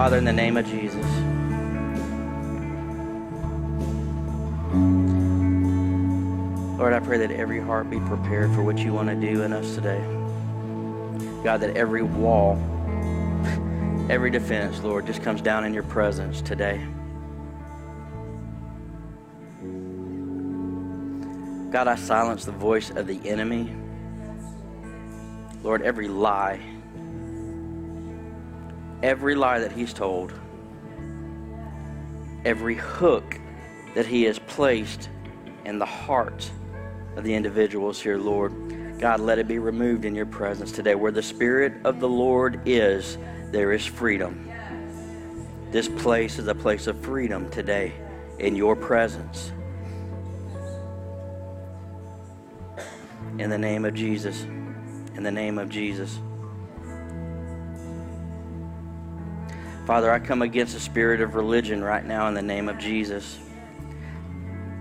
Father, in the name of Jesus. Lord, I pray that every heart be prepared for what you want to do in us today. God, that every wall, every defense, Lord, just comes down in your presence today. God, I silence the voice of the enemy. Lord, every lie, every lie that he's told, every hook that he has placed in the heart of the individuals here, Lord. God, let it be removed in your presence today. Where the Spirit of the Lord is, there is freedom. This place is a place of freedom today in your presence. In the name of Jesus. In the name of Jesus. Father, I come against the spirit of religion right now in the name of Jesus.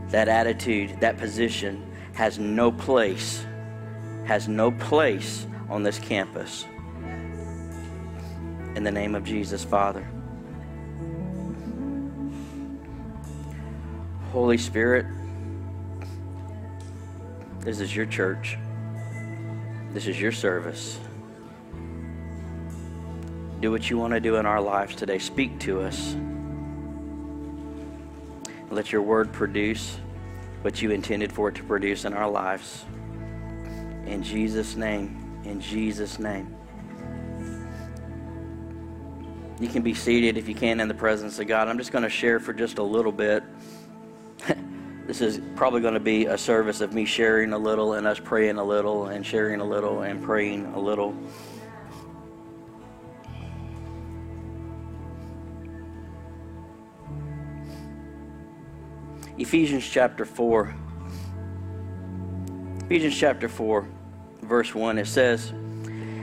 That attitude, that position, has no place, has no place on this campus. In the name of Jesus, Father. Holy Spirit, this is your church. This is your service. Do what you want to do in our lives today. Speak to us. Let your word produce what you intended for it to produce in our lives. In Jesus' name, in Jesus' name. You can be seated if you can in the presence of God. I'm just going to share for just a little bit. this is probably going to be a service of me sharing a little and us praying a little and sharing a little and praying a little. Ephesians chapter 4. Ephesians chapter 4, verse 1, it says,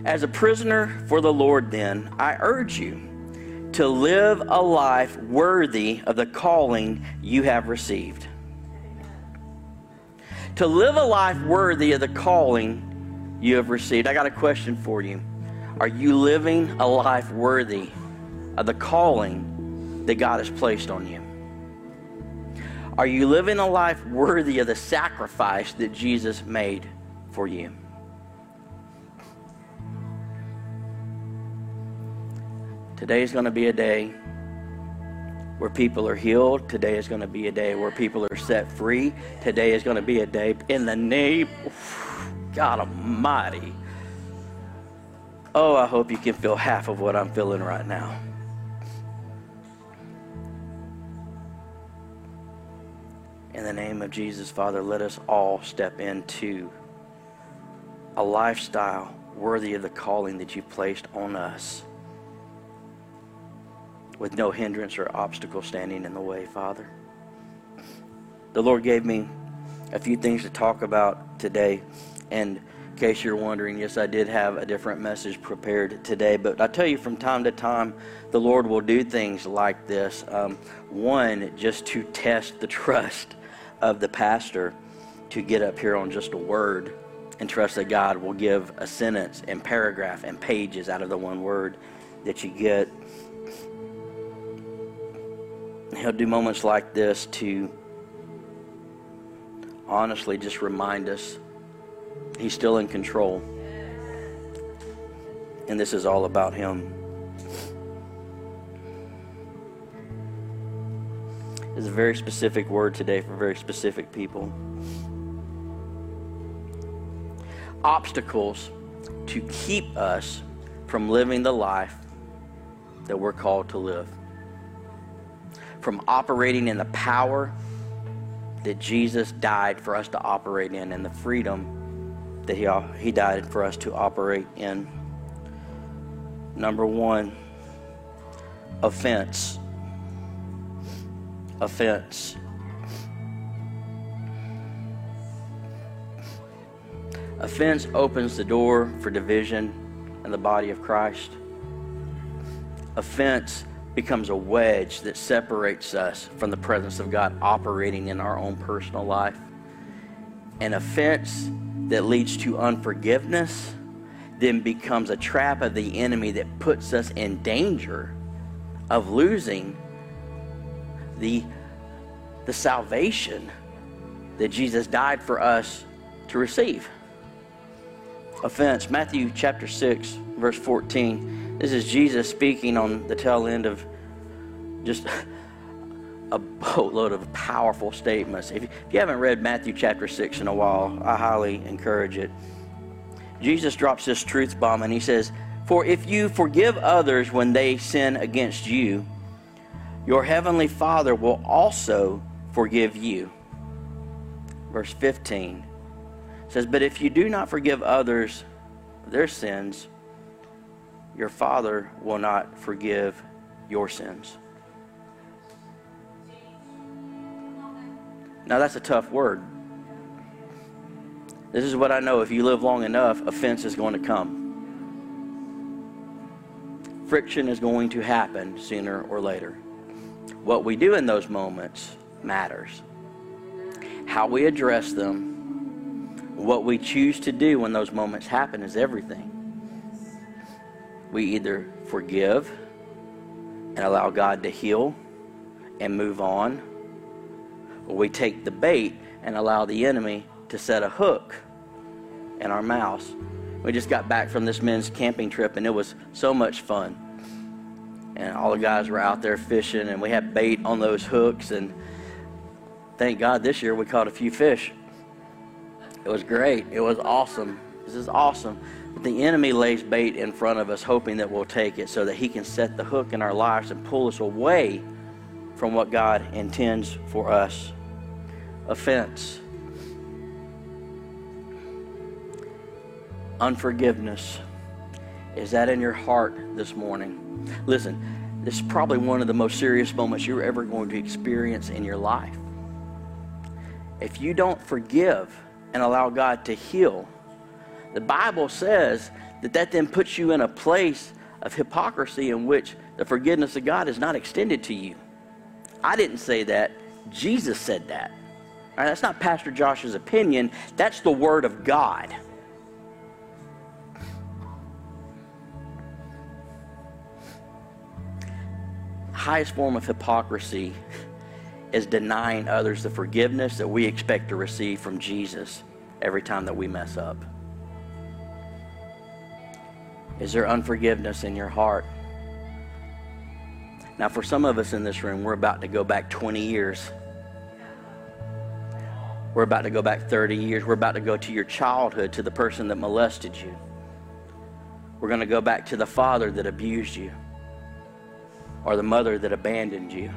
As a prisoner for the Lord, then, I urge you to live a life worthy of the calling you have received. To live a life worthy of the calling you have received. I got a question for you. Are you living a life worthy of the calling that God has placed on you? Are you living a life worthy of the sacrifice that Jesus made for you? Today is going to be a day where people are healed. Today is going to be a day where people are set free. Today is going to be a day in the name, of God Almighty. Oh, I hope you can feel half of what I'm feeling right now. In the name of Jesus, Father, let us all step into a lifestyle worthy of the calling that you've placed on us with no hindrance or obstacle standing in the way, Father. The Lord gave me a few things to talk about today. And in case you're wondering, yes, I did have a different message prepared today. But I tell you, from time to time, the Lord will do things like this. Um, one, just to test the trust of the pastor to get up here on just a word and trust that God will give a sentence and paragraph and pages out of the one word that you get. He'll do moments like this to honestly just remind us he's still in control. And this is all about him. Is a very specific word today for very specific people. Obstacles to keep us from living the life that we're called to live, from operating in the power that Jesus died for us to operate in, and the freedom that He, he died for us to operate in. Number one, offense offense. Offense opens the door for division in the body of Christ. Offense becomes a wedge that separates us from the presence of God operating in our own personal life. An offense that leads to unforgiveness then becomes a trap of the enemy that puts us in danger of losing the, the salvation that Jesus died for us to receive. Offense, Matthew chapter 6, verse 14. This is Jesus speaking on the tail end of just a boatload of powerful statements. If, you haven't read Matthew chapter 6 in a while, I highly encourage it. Jesus drops this truth bomb and he says, For if you forgive others when they sin against you, your heavenly Father will also forgive you. Verse 15 says, But if you do not forgive others their sins, your Father will not forgive your sins. Now, that's a tough word. This is what I know. If you live long enough, offense is going to come. Friction is going to happen sooner or later. What we do in those moments matters. How we address them, what we choose to do when those moments happen is everything. We either forgive and allow God to heal and move on or we take the bait and allow the enemy to set a hook in our mouths. We just got back from this men's camping trip and it was so much fun. And all the guys were out there fishing and we had bait on those hooks and thank God this year we caught a few fish. It was great. It was awesome. This is awesome. But the enemy lays bait in front of us hoping that we'll take it so that he can set the hook in our lives and pull us away from what God intends for us offense, unforgiveness. Is that in your heart this morning? Listen, this is probably one of the most serious moments you're ever going to experience in your life. If you don't forgive and allow God to heal, the Bible says that that then puts you in a place of hypocrisy in which the forgiveness of God is not extended to you. I didn't say that. Jesus said that. Right, that's not Pastor Josh's opinion, that's the Word of God. Highest form of hypocrisy is denying others the forgiveness that we expect to receive from Jesus every time that we mess up. Is there unforgiveness in your heart? Now, for some of us in this room, we're about to go back 20 years we're about to go back 30 years. We're about to go to your childhood, to the person that molested you. We're going to go back to the father that abused you or the mother that abandoned you.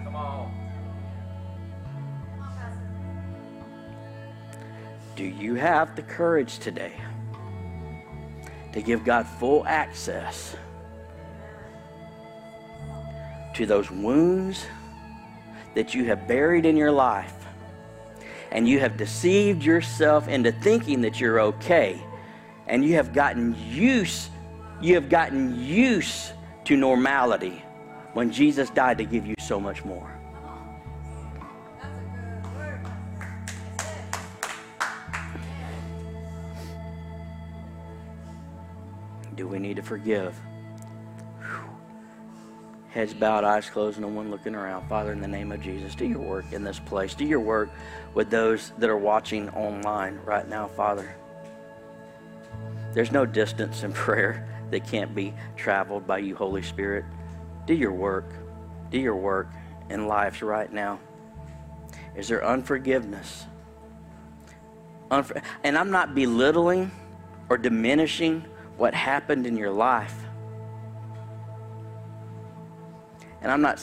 Do you have the courage today to give God full access to those wounds that you have buried in your life and you have deceived yourself into thinking that you're okay and you have gotten used you have gotten used to normality when Jesus died to give you so much more. Do we need to forgive? Heads bowed, eyes closed, no one looking around. Father, in the name of Jesus, do your work in this place. Do your work with those that are watching online right now, Father. There's no distance in prayer that can't be traveled by you, Holy Spirit. Do your work. Do your work in lives right now. Is there unforgiveness? Unfor- and I'm not belittling or diminishing what happened in your life. And I'm not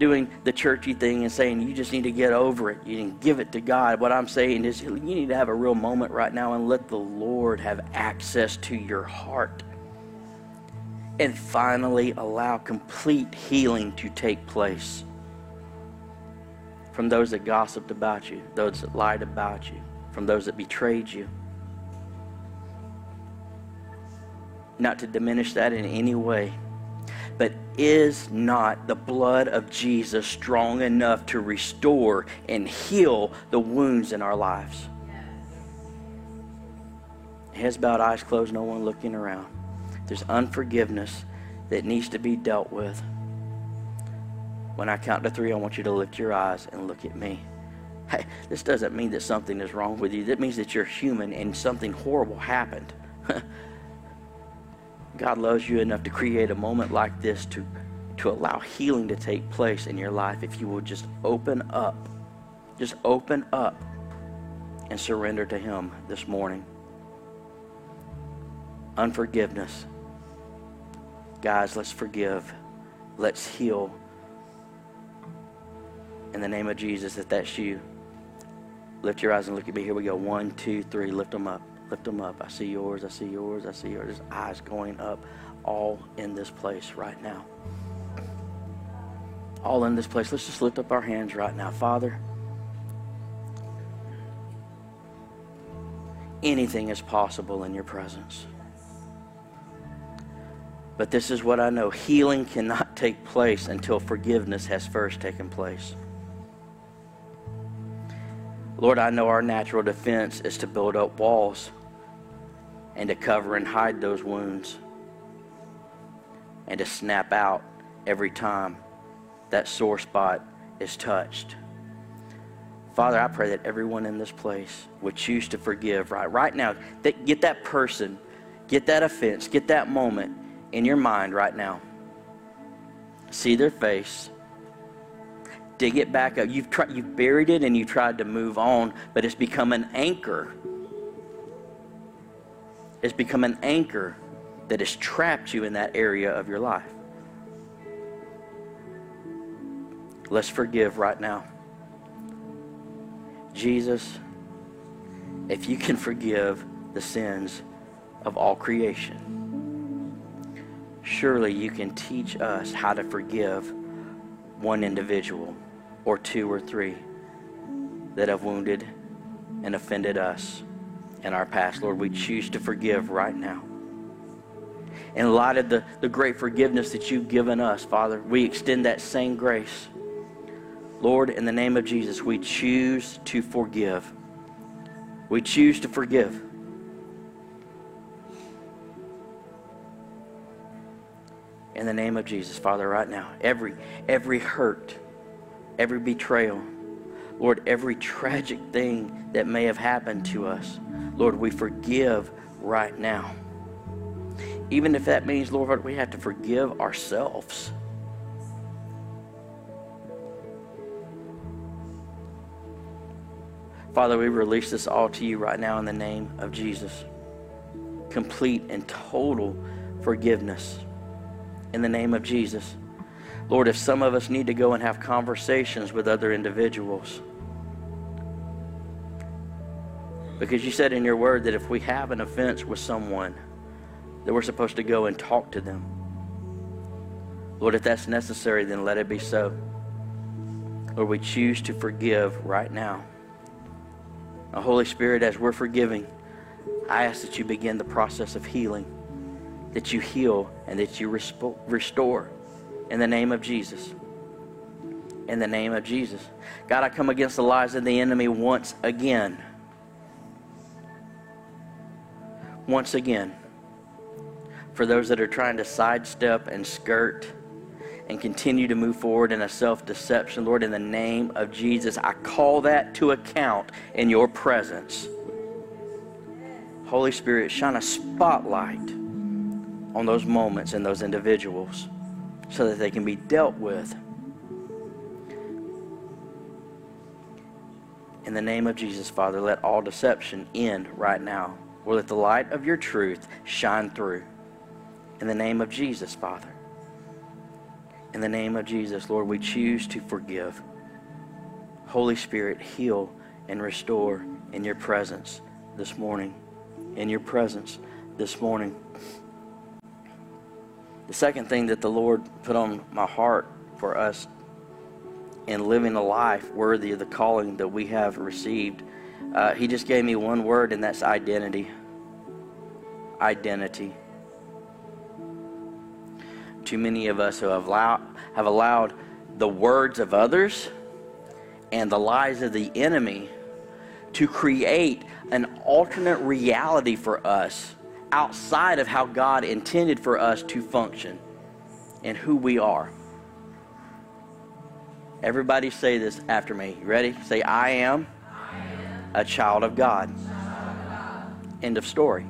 doing the churchy thing and saying you just need to get over it. You can give it to God. What I'm saying is you need to have a real moment right now and let the Lord have access to your heart. And finally allow complete healing to take place from those that gossiped about you, those that lied about you, from those that betrayed you. Not to diminish that in any way. But is not the blood of Jesus strong enough to restore and heal the wounds in our lives? Heads bowed, eyes closed, no one looking around. There's unforgiveness that needs to be dealt with. When I count to three, I want you to lift your eyes and look at me. Hey, this doesn't mean that something is wrong with you. That means that you're human and something horrible happened. God loves you enough to create a moment like this to, to allow healing to take place in your life if you will just open up. Just open up and surrender to Him this morning. Unforgiveness. Guys, let's forgive. Let's heal. In the name of Jesus, if that's you, lift your eyes and look at me. Here we go. One, two, three. Lift them up. Lift them up. I see yours. I see yours. I see yours. Eyes going up. All in this place right now. All in this place. Let's just lift up our hands right now. Father, anything is possible in your presence. But this is what I know healing cannot take place until forgiveness has first taken place. Lord, I know our natural defense is to build up walls and to cover and hide those wounds and to snap out every time that sore spot is touched. Father, I pray that everyone in this place would choose to forgive right right now. Get that person, get that offense, get that moment in your mind right now. See their face. Dig it back up. You've tried, you've buried it and you tried to move on, but it's become an anchor. It's become an anchor that has trapped you in that area of your life. Let's forgive right now. Jesus, if you can forgive the sins of all creation, surely you can teach us how to forgive one individual or two or three that have wounded and offended us in our past. Lord, we choose to forgive right now. In light of the, the great forgiveness that you've given us, Father, we extend that same grace. Lord, in the name of Jesus, we choose to forgive. We choose to forgive. In the name of Jesus, Father, right now. Every every hurt, every betrayal, Lord, every tragic thing that may have happened to us, Lord, we forgive right now. Even if that means, Lord, we have to forgive ourselves. Father, we release this all to you right now in the name of Jesus. Complete and total forgiveness in the name of Jesus. Lord, if some of us need to go and have conversations with other individuals, because you said in your word that if we have an offense with someone, that we're supposed to go and talk to them. Lord, if that's necessary, then let it be so. Lord, we choose to forgive right now. Now, Holy Spirit, as we're forgiving, I ask that you begin the process of healing that you heal and that you restore in the name of Jesus. In the name of Jesus. God, I come against the lies of the enemy once again. Once again. For those that are trying to sidestep and skirt and continue to move forward in a self deception, Lord, in the name of Jesus, I call that to account in your presence. Holy Spirit, shine a spotlight on those moments and those individuals so that they can be dealt with. In the name of Jesus, Father, let all deception end right now. Or let the light of your truth shine through. In the name of Jesus, Father. In the name of Jesus, Lord, we choose to forgive. Holy Spirit, heal and restore in your presence this morning. In your presence this morning. The second thing that the Lord put on my heart for us in living a life worthy of the calling that we have received, uh, He just gave me one word, and that's identity. Identity. Too many of us who have allowed, have allowed the words of others and the lies of the enemy to create an alternate reality for us outside of how God intended for us to function and who we are. Everybody say this after me. You ready? Say, I am, I am a child of God. child of God. End of story.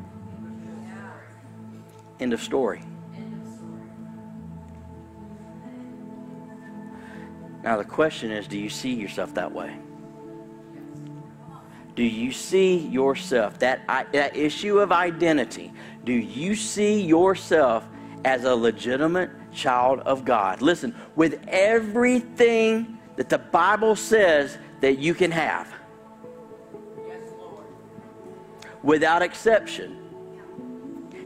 End of story. End of story. Now, the question is do you see yourself that way? Do you see yourself, that, that issue of identity, do you see yourself as a legitimate child of God? Listen, with everything that the Bible says that you can have, without exception.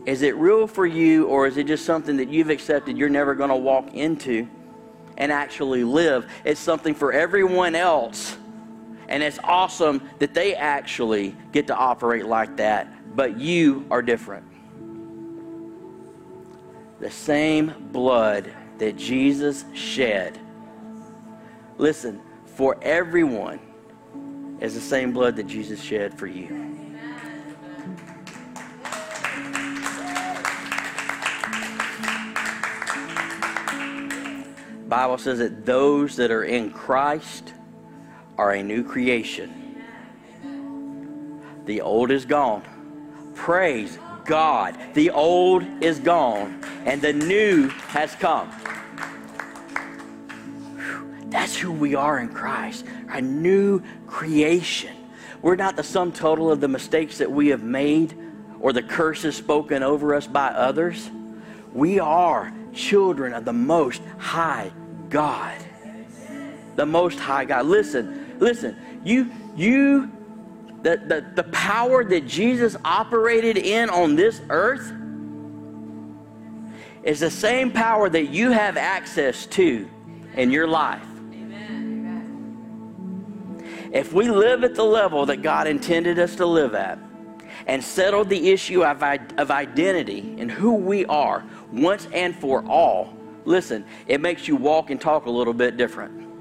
Is it real for you, or is it just something that you've accepted you're never going to walk into and actually live? It's something for everyone else. And it's awesome that they actually get to operate like that, but you are different. The same blood that Jesus shed, listen, for everyone is the same blood that Jesus shed for you. Bible says that those that are in Christ are a new creation. The old is gone. Praise God. The old is gone and the new has come. That's who we are in Christ, a new creation. We're not the sum total of the mistakes that we have made or the curses spoken over us by others. We are children of the Most High God. The Most High God. Listen, listen. You, you, the, the, the power that Jesus operated in on this earth is the same power that you have access to in your life. If we live at the level that God intended us to live at and settle the issue of, of identity and who we are once and for all, listen, it makes you walk and talk a little bit different.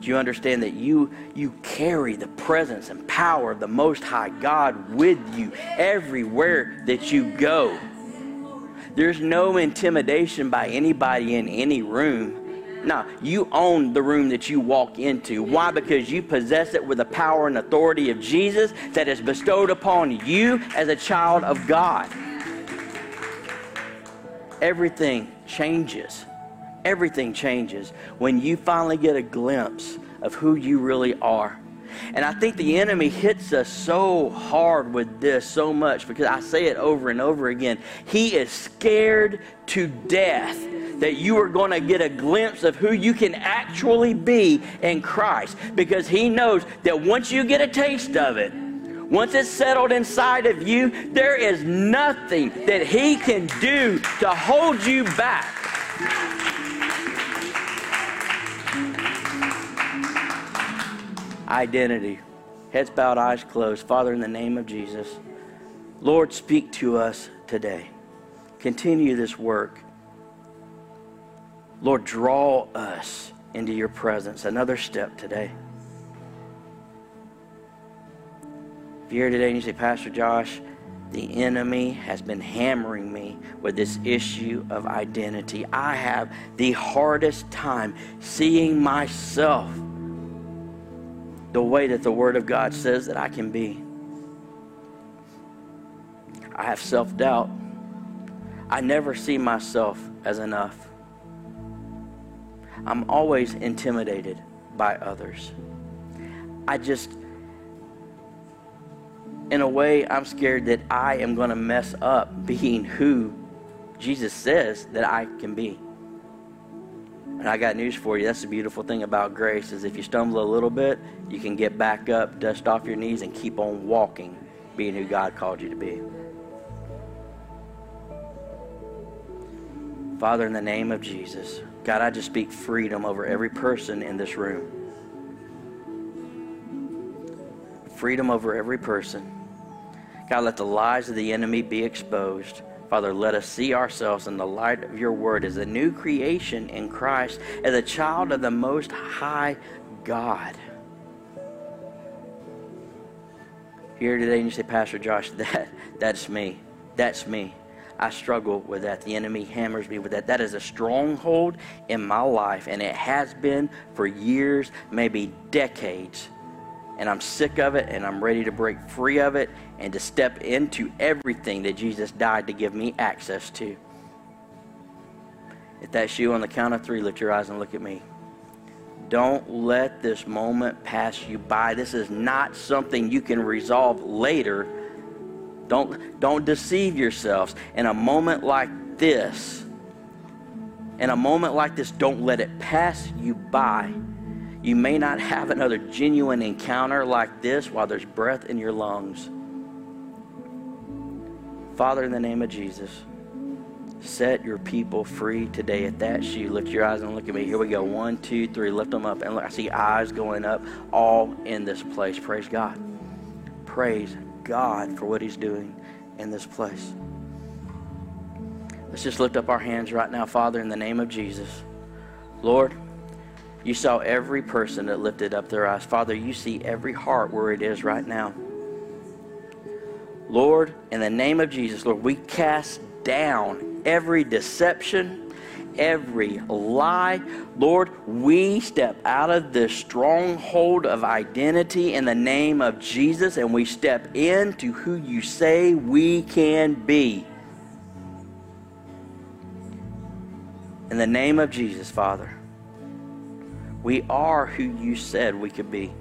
Do you understand that you you carry the presence and power of the most high God with you everywhere that you go? There's no intimidation by anybody in any room. No, you own the room that you walk into. Why? Because you possess it with the power and authority of Jesus that is bestowed upon you as a child of God. Everything changes. Everything changes when you finally get a glimpse of who you really are. And I think the enemy hits us so hard with this so much because I say it over and over again. He is scared to death that you are going to get a glimpse of who you can actually be in Christ because he knows that once you get a taste of it, once it's settled inside of you, there is nothing that he can do to hold you back. Identity. Heads bowed, eyes closed. Father, in the name of Jesus, Lord, speak to us today. Continue this work. Lord, draw us into your presence. Another step today. If you're here today and you say, Pastor Josh, the enemy has been hammering me with this issue of identity. I have the hardest time seeing myself the way that the Word of God says that I can be. I have self doubt. I never see myself as enough. I'm always intimidated by others. I just, in a way, I'm scared that I am going to mess up being who Jesus says that I can be. And I got news for you. That's the beautiful thing about grace is if you stumble a little bit, you can get back up, dust off your knees, and keep on walking, being who God called you to be. Father, in the name of Jesus, God, I just speak freedom over every person in this room. Freedom over every person. God, let the lies of the enemy be exposed. Father, let us see ourselves in the light of your word as a new creation in Christ, as a child of the Most High God. Here today, and you say, Pastor Josh, that, that's me. That's me. I struggle with that. The enemy hammers me with that. That is a stronghold in my life, and it has been for years, maybe decades. And I'm sick of it, and I'm ready to break free of it and to step into everything that Jesus died to give me access to. If that's you on the count of three, lift your eyes and look at me. Don't let this moment pass you by. This is not something you can resolve later. Don't, don't deceive yourselves. In a moment like this, in a moment like this, don't let it pass you by. You may not have another genuine encounter like this while there's breath in your lungs. Father, in the name of Jesus, set your people free today at that shoe. Lift your eyes and look at me. Here we go. One, two, three. Lift them up. And look, I see eyes going up all in this place. Praise God. Praise God for what He's doing in this place. Let's just lift up our hands right now, Father, in the name of Jesus. Lord, you saw every person that lifted up their eyes. Father, you see every heart where it is right now. Lord, in the name of Jesus, Lord, we cast down every deception, every lie. Lord, we step out of this stronghold of identity in the name of Jesus and we step into who you say we can be. In the name of Jesus, Father, we are who you said we could be.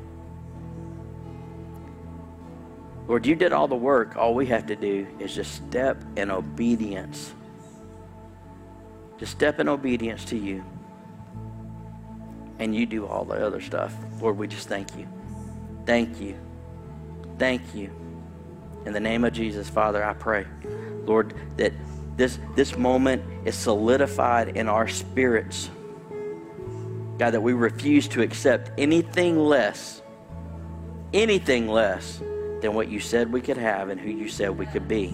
Lord, you did all the work. All we have to do is just step in obedience. Just step in obedience to you. And you do all the other stuff. Lord, we just thank you. Thank you. Thank you. In the name of Jesus, Father, I pray, Lord, that this, this moment is solidified in our spirits. God, that we refuse to accept anything less, anything less than what you said we could have and who you said we could be.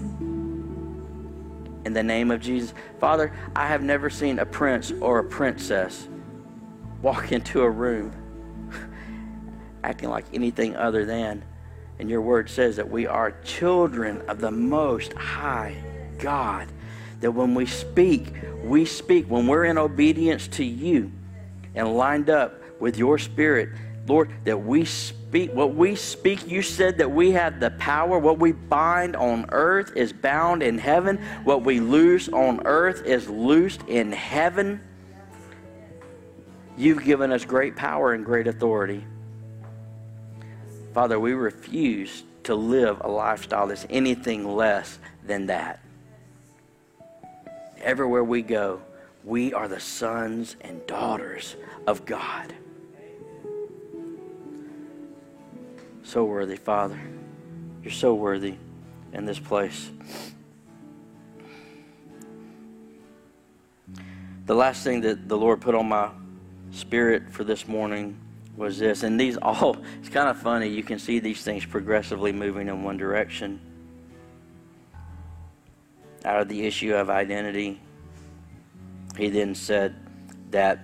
In the name of Jesus. Father, I have never seen a prince or a princess walk into a room acting like anything other than. And your word says that we are children of the Most High God. That when we speak, we speak. When we're in obedience to you and lined up with your spirit, Lord, that we speak. What we speak, you said that we have the power. What we bind on earth is bound in heaven. What we loose on earth is loosed in heaven. You've given us great power and great authority. Father, we refuse to live a lifestyle that's anything less than that. Everywhere we go, we are the sons and daughters of God. So worthy, Father. You're so worthy in this place. The last thing that the Lord put on my spirit for this morning was this. And these all, it's kind of funny. You can see these things progressively moving in one direction. Out of the issue of identity, he then said that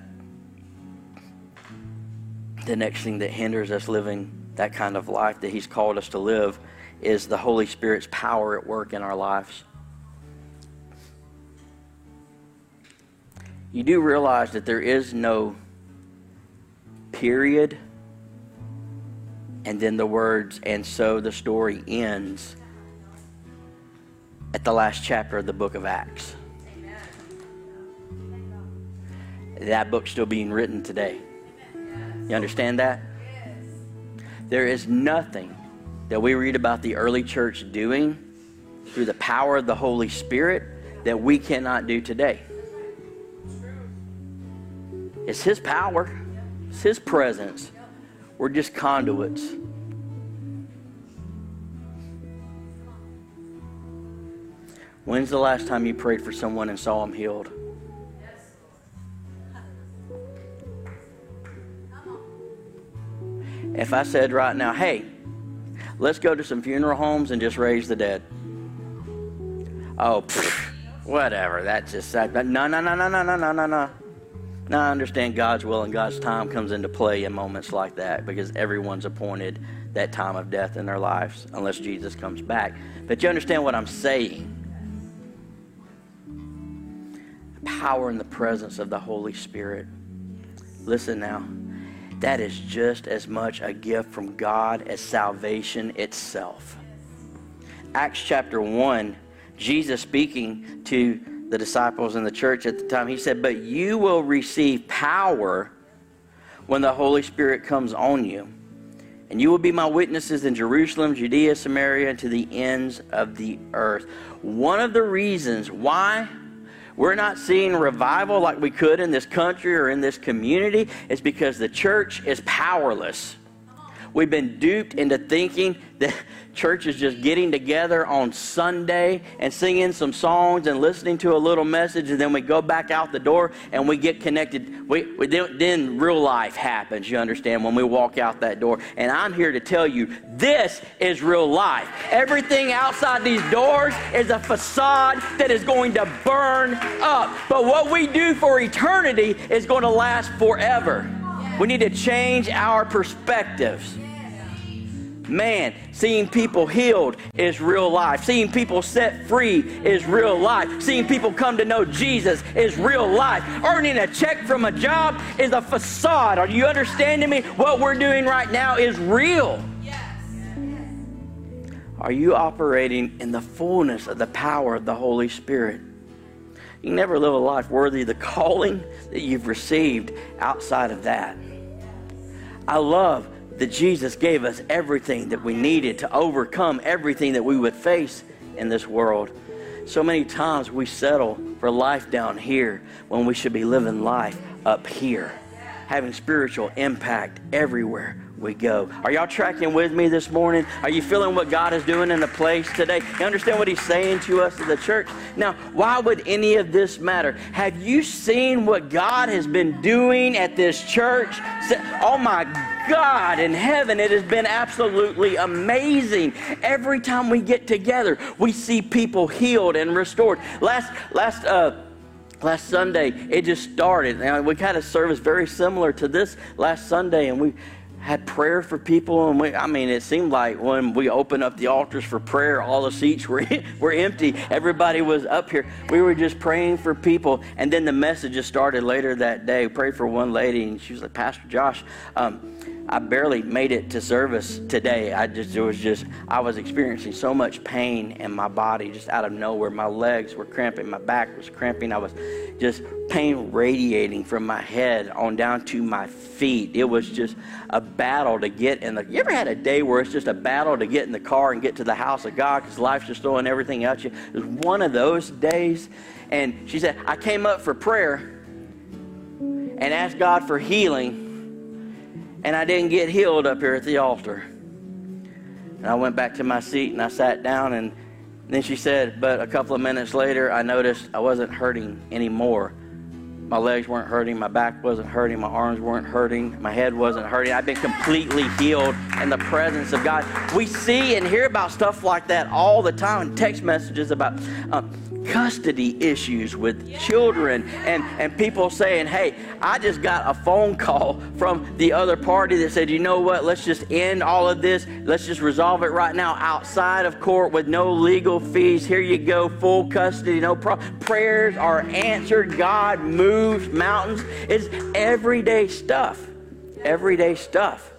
the next thing that hinders us living that kind of life that He's called us to live is the Holy Spirit's power at work in our lives. You do realize that there is no period and then the words, and so the story ends at the last chapter of the book of Acts. That book's still being written today. You understand that? There is nothing that we read about the early church doing through the power of the Holy Spirit that we cannot do today. It's His power, it's His presence. We're just conduits. When's the last time you prayed for someone and saw them healed? If I said right now, hey, let's go to some funeral homes and just raise the dead. Oh, pfft, whatever. That's just no, no, no, no, no, no, no, no, no. Now I understand God's will and God's time comes into play in moments like that because everyone's appointed that time of death in their lives unless Jesus comes back. But you understand what I'm saying? power and the presence of the Holy Spirit. Listen now. That is just as much a gift from God as salvation itself. Acts chapter 1, Jesus speaking to the disciples in the church at the time, he said, But you will receive power when the Holy Spirit comes on you. And you will be my witnesses in Jerusalem, Judea, Samaria, and to the ends of the earth. One of the reasons why we're not seeing revival like we could in this country or in this community is because the church is powerless. We've been duped into thinking that church is just getting together on Sunday and singing some songs and listening to a little message, and then we go back out the door and we get connected. We, we then, then real life happens, you understand, when we walk out that door. And I'm here to tell you this is real life. Everything outside these doors is a facade that is going to burn up. But what we do for eternity is going to last forever. We need to change our perspectives. Man, seeing people healed is real life. Seeing people set free is real life. Seeing people come to know Jesus is real life. Earning a check from a job is a facade. Are you understanding me? What we're doing right now is real. Are you operating in the fullness of the power of the Holy Spirit? You never live a life worthy of the calling that you've received outside of that. I love that Jesus gave us everything that we needed to overcome everything that we would face in this world. So many times we settle for life down here when we should be living life up here, having spiritual impact everywhere we go. Are y'all tracking with me this morning? Are you feeling what God is doing in the place today? You understand what He's saying to us as the church? Now, why would any of this matter? Have you seen what God has been doing at this church? Oh my God in heaven, it has been absolutely amazing. Every time we get together, we see people healed and restored. Last, last, uh, last Sunday, it just started. And we had a service very similar to this last Sunday, and we had prayer for people and we, i mean it seemed like when we opened up the altars for prayer all the seats were, were empty. Everybody was up here. We were just praying for people and then the messages started later that day. We prayed for one lady and she was like pastor josh um, I barely made it to service today. I just it was just I was experiencing so much pain in my body just out of nowhere. My legs were cramping, my back was cramping. I was just pain radiating from my head on down to my feet. It was just a battle to get in the You ever had a day where it's just a battle to get in the car and get to the house of God cuz life's just throwing everything at you? It was one of those days and she said, "I came up for prayer and asked God for healing." And I didn't get healed up here at the altar. And I went back to my seat and I sat down, and then she said, But a couple of minutes later, I noticed I wasn't hurting anymore. My legs weren't hurting, my back wasn't hurting, my arms weren't hurting, my head wasn't hurting. I've been completely healed in the presence of God. We see and hear about stuff like that all the time, text messages about. Um, custody issues with children and, and people saying, hey, I just got a phone call from the other party that said, you know what, let's just end all of this. Let's just resolve it right now outside of court with no legal fees. Here you go, full custody, no problem. Prayers are answered. God moves mountains. It's everyday stuff. Everyday stuff.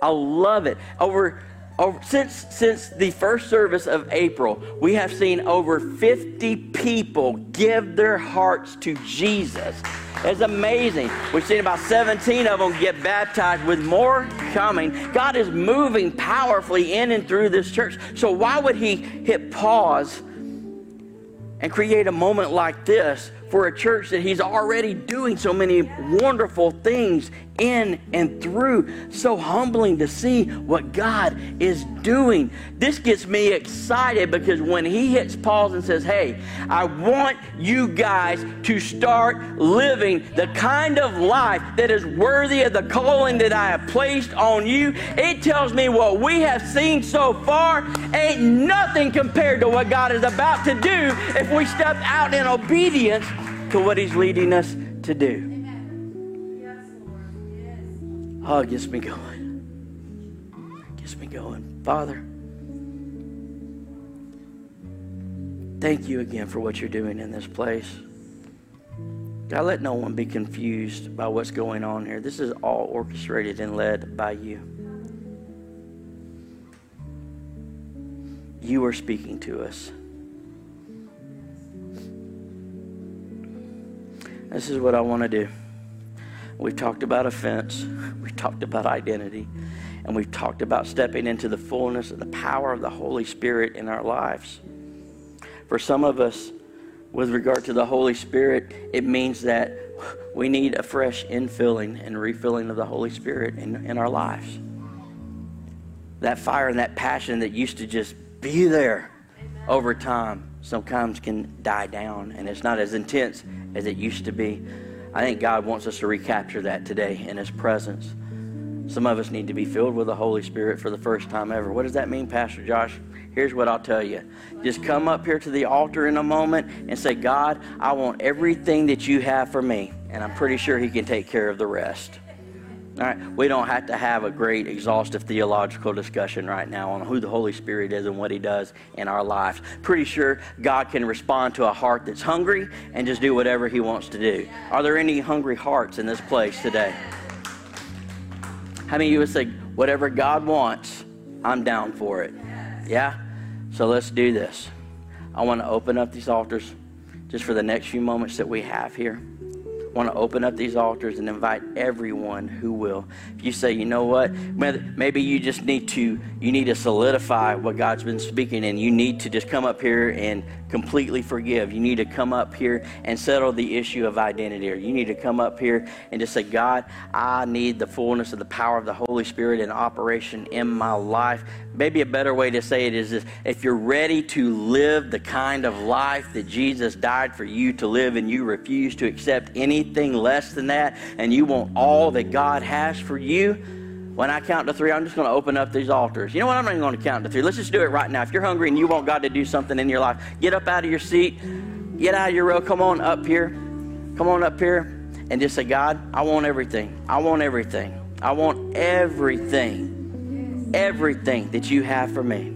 I love it. Over over, since, since the first service of April, we have seen over 50 people give their hearts to Jesus. It's amazing. We've seen about 17 of them get baptized, with more coming. God is moving powerfully in and through this church. So, why would He hit pause and create a moment like this for a church that He's already doing so many wonderful things in and through. So humbling to see what God is doing. This gets me excited because when He hits pause and says, Hey, I want you guys to start living the kind of life that is worthy of the calling that I have placed on you, it tells me what we have seen so far ain't nothing compared to what God is about to do if we step out in obedience to what He's leading us to do. Oh, it gets me going. It gets me going. Father, thank you again for what you're doing in this place. God, let no one be confused by what's going on here. This is all orchestrated and led by you. You are speaking to us. This is what I want to do. We've talked about offense, we've talked about identity, and we've talked about stepping into the fullness of the power of the Holy Spirit in our lives. For some of us, with regard to the Holy Spirit, it means that we need a fresh infilling and refilling of the Holy Spirit in, in our lives. That fire and that passion that used to just be there over time sometimes can die down and it's not as intense as it used to be. I think God wants us to recapture that today in His presence. Some of us need to be filled with the Holy Spirit for the first time ever. What does that mean, Pastor Josh? Here's what I'll tell you. Just come up here to the altar in a moment and say, God, I want everything that you have for me. And I'm pretty sure He can take care of the rest. All right, we don't have to have a great exhaustive theological discussion right now on who the Holy Spirit is and what He does in our lives. Pretty sure God can respond to a heart that's hungry and just do whatever He wants to do. Are there any hungry hearts in this place today? How many of you would say, whatever God wants, I'm down for it? Yeah? So let's do this. I want to open up these altars just for the next few moments that we have here want to open up these altars and invite everyone who will. If you say, you know what, maybe you just need to you need to solidify what God's been speaking, and you need to just come up here and completely forgive. You need to come up here and settle the issue of identity, or you need to come up here and just say, God, I need the fullness of the power of the Holy Spirit in operation in my life. Maybe a better way to say it is this if you're ready to live the kind of life that Jesus died for you to live, and you refuse to accept anything less than that, and you want all that God has for you when I count to three, I'm just going to open up these altars. You know what? I'm not even going to count to three. Let's just do it right now. If you're hungry and you want God to do something in your life, get up out of your seat, get out of your row, come on up here. Come on up here and just say, God, I want everything. I want everything. I want everything. Everything that you have for me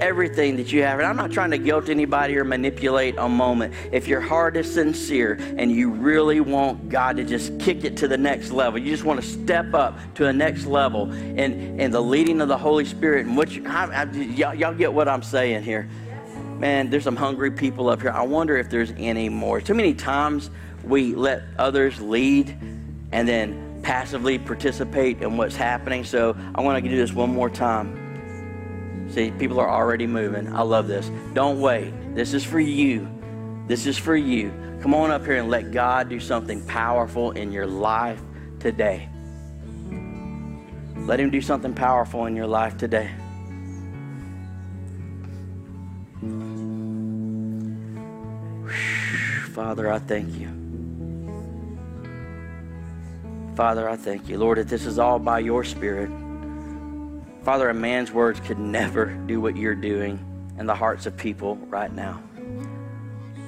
everything that you have. And I'm not trying to guilt anybody or manipulate a moment. If your heart is sincere and you really want God to just kick it to the next level, you just want to step up to the next level and, and the leading of the Holy Spirit. And what you, I, I, y'all, y'all get what I'm saying here. Man, there's some hungry people up here. I wonder if there's any more. Too many times we let others lead and then passively participate in what's happening. So I want to do this one more time. See, people are already moving. I love this. Don't wait. This is for you. This is for you. Come on up here and let God do something powerful in your life today. Let Him do something powerful in your life today. Father, I thank you. Father, I thank you. Lord, that this is all by your Spirit. Father, a man's words could never do what you're doing in the hearts of people right now.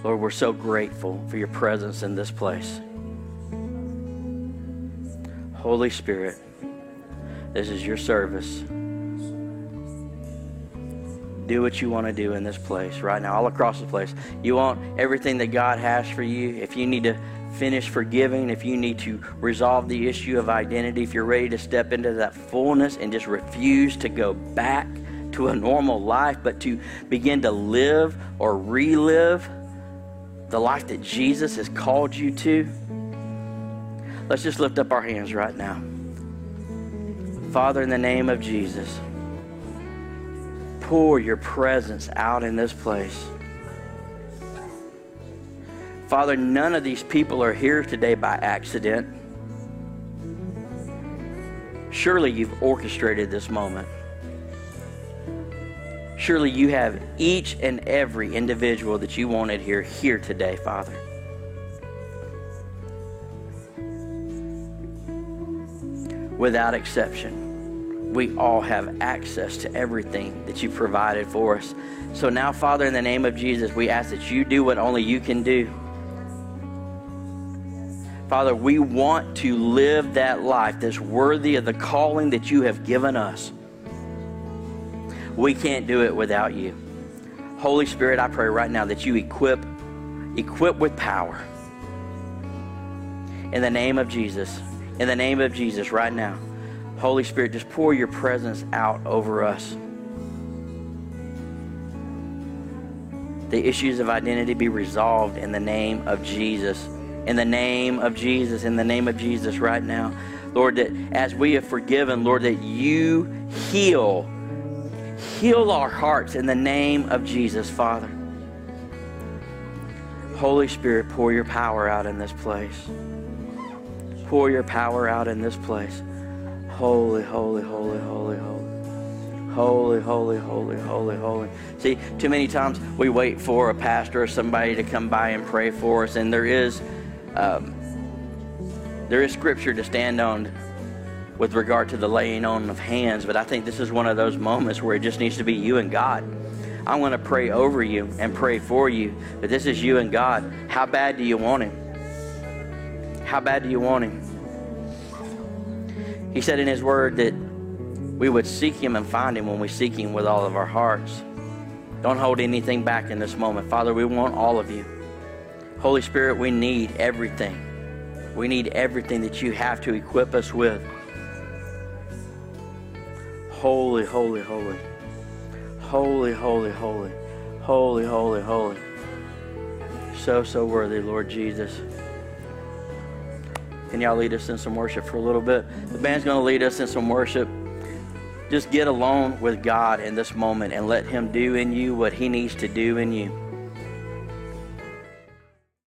Lord, we're so grateful for your presence in this place. Holy Spirit, this is your service. Do what you want to do in this place right now, all across the place. You want everything that God has for you. If you need to finish forgiving, if you need to resolve the issue of identity, if you're ready to step into that fullness and just refuse to go back to a normal life, but to begin to live or relive the life that Jesus has called you to, let's just lift up our hands right now. Father, in the name of Jesus, pour your presence out in this place. Father, none of these people are here today by accident. Surely you've orchestrated this moment. Surely you have each and every individual that you wanted here here today, Father. Without exception, we all have access to everything that you provided for us. So now, Father, in the name of Jesus, we ask that you do what only you can do. Father, we want to live that life that's worthy of the calling that you have given us. We can't do it without you. Holy Spirit, I pray right now that you equip, equip with power. In the name of Jesus. In the name of Jesus, right now. Holy Spirit, just pour your presence out over us. The issues of identity be resolved in the name of Jesus. In the name of Jesus. In the name of Jesus, right now. Lord, that as we have forgiven, Lord, that you heal, heal our hearts in the name of Jesus, Father. Holy Spirit, pour your power out in this place. Pour your power out in this place. Holy, holy, holy, holy, holy. Holy, holy, holy, holy, holy. See, too many times we wait for a pastor or somebody to come by and pray for us, and there is. Um, there is scripture to stand on with regard to the laying on of hands, but I think this is one of those moments where it just needs to be you and God. I want to pray over you and pray for you, but this is you and God. How bad do you want Him? How bad do you want Him? He said in His Word that we would seek Him and find Him when we seek Him with all of our hearts. Don't hold anything back in this moment. Father, we want all of you. Holy Spirit, we need everything. We need everything that you have to equip us with. Holy, holy, holy. Holy, holy, holy. Holy, holy, holy. So, so worthy, Lord Jesus. Can y'all lead us in some worship for a little bit? The band's going to lead us in some worship. Just get alone with God in this moment and let Him do in you what He needs to do in you.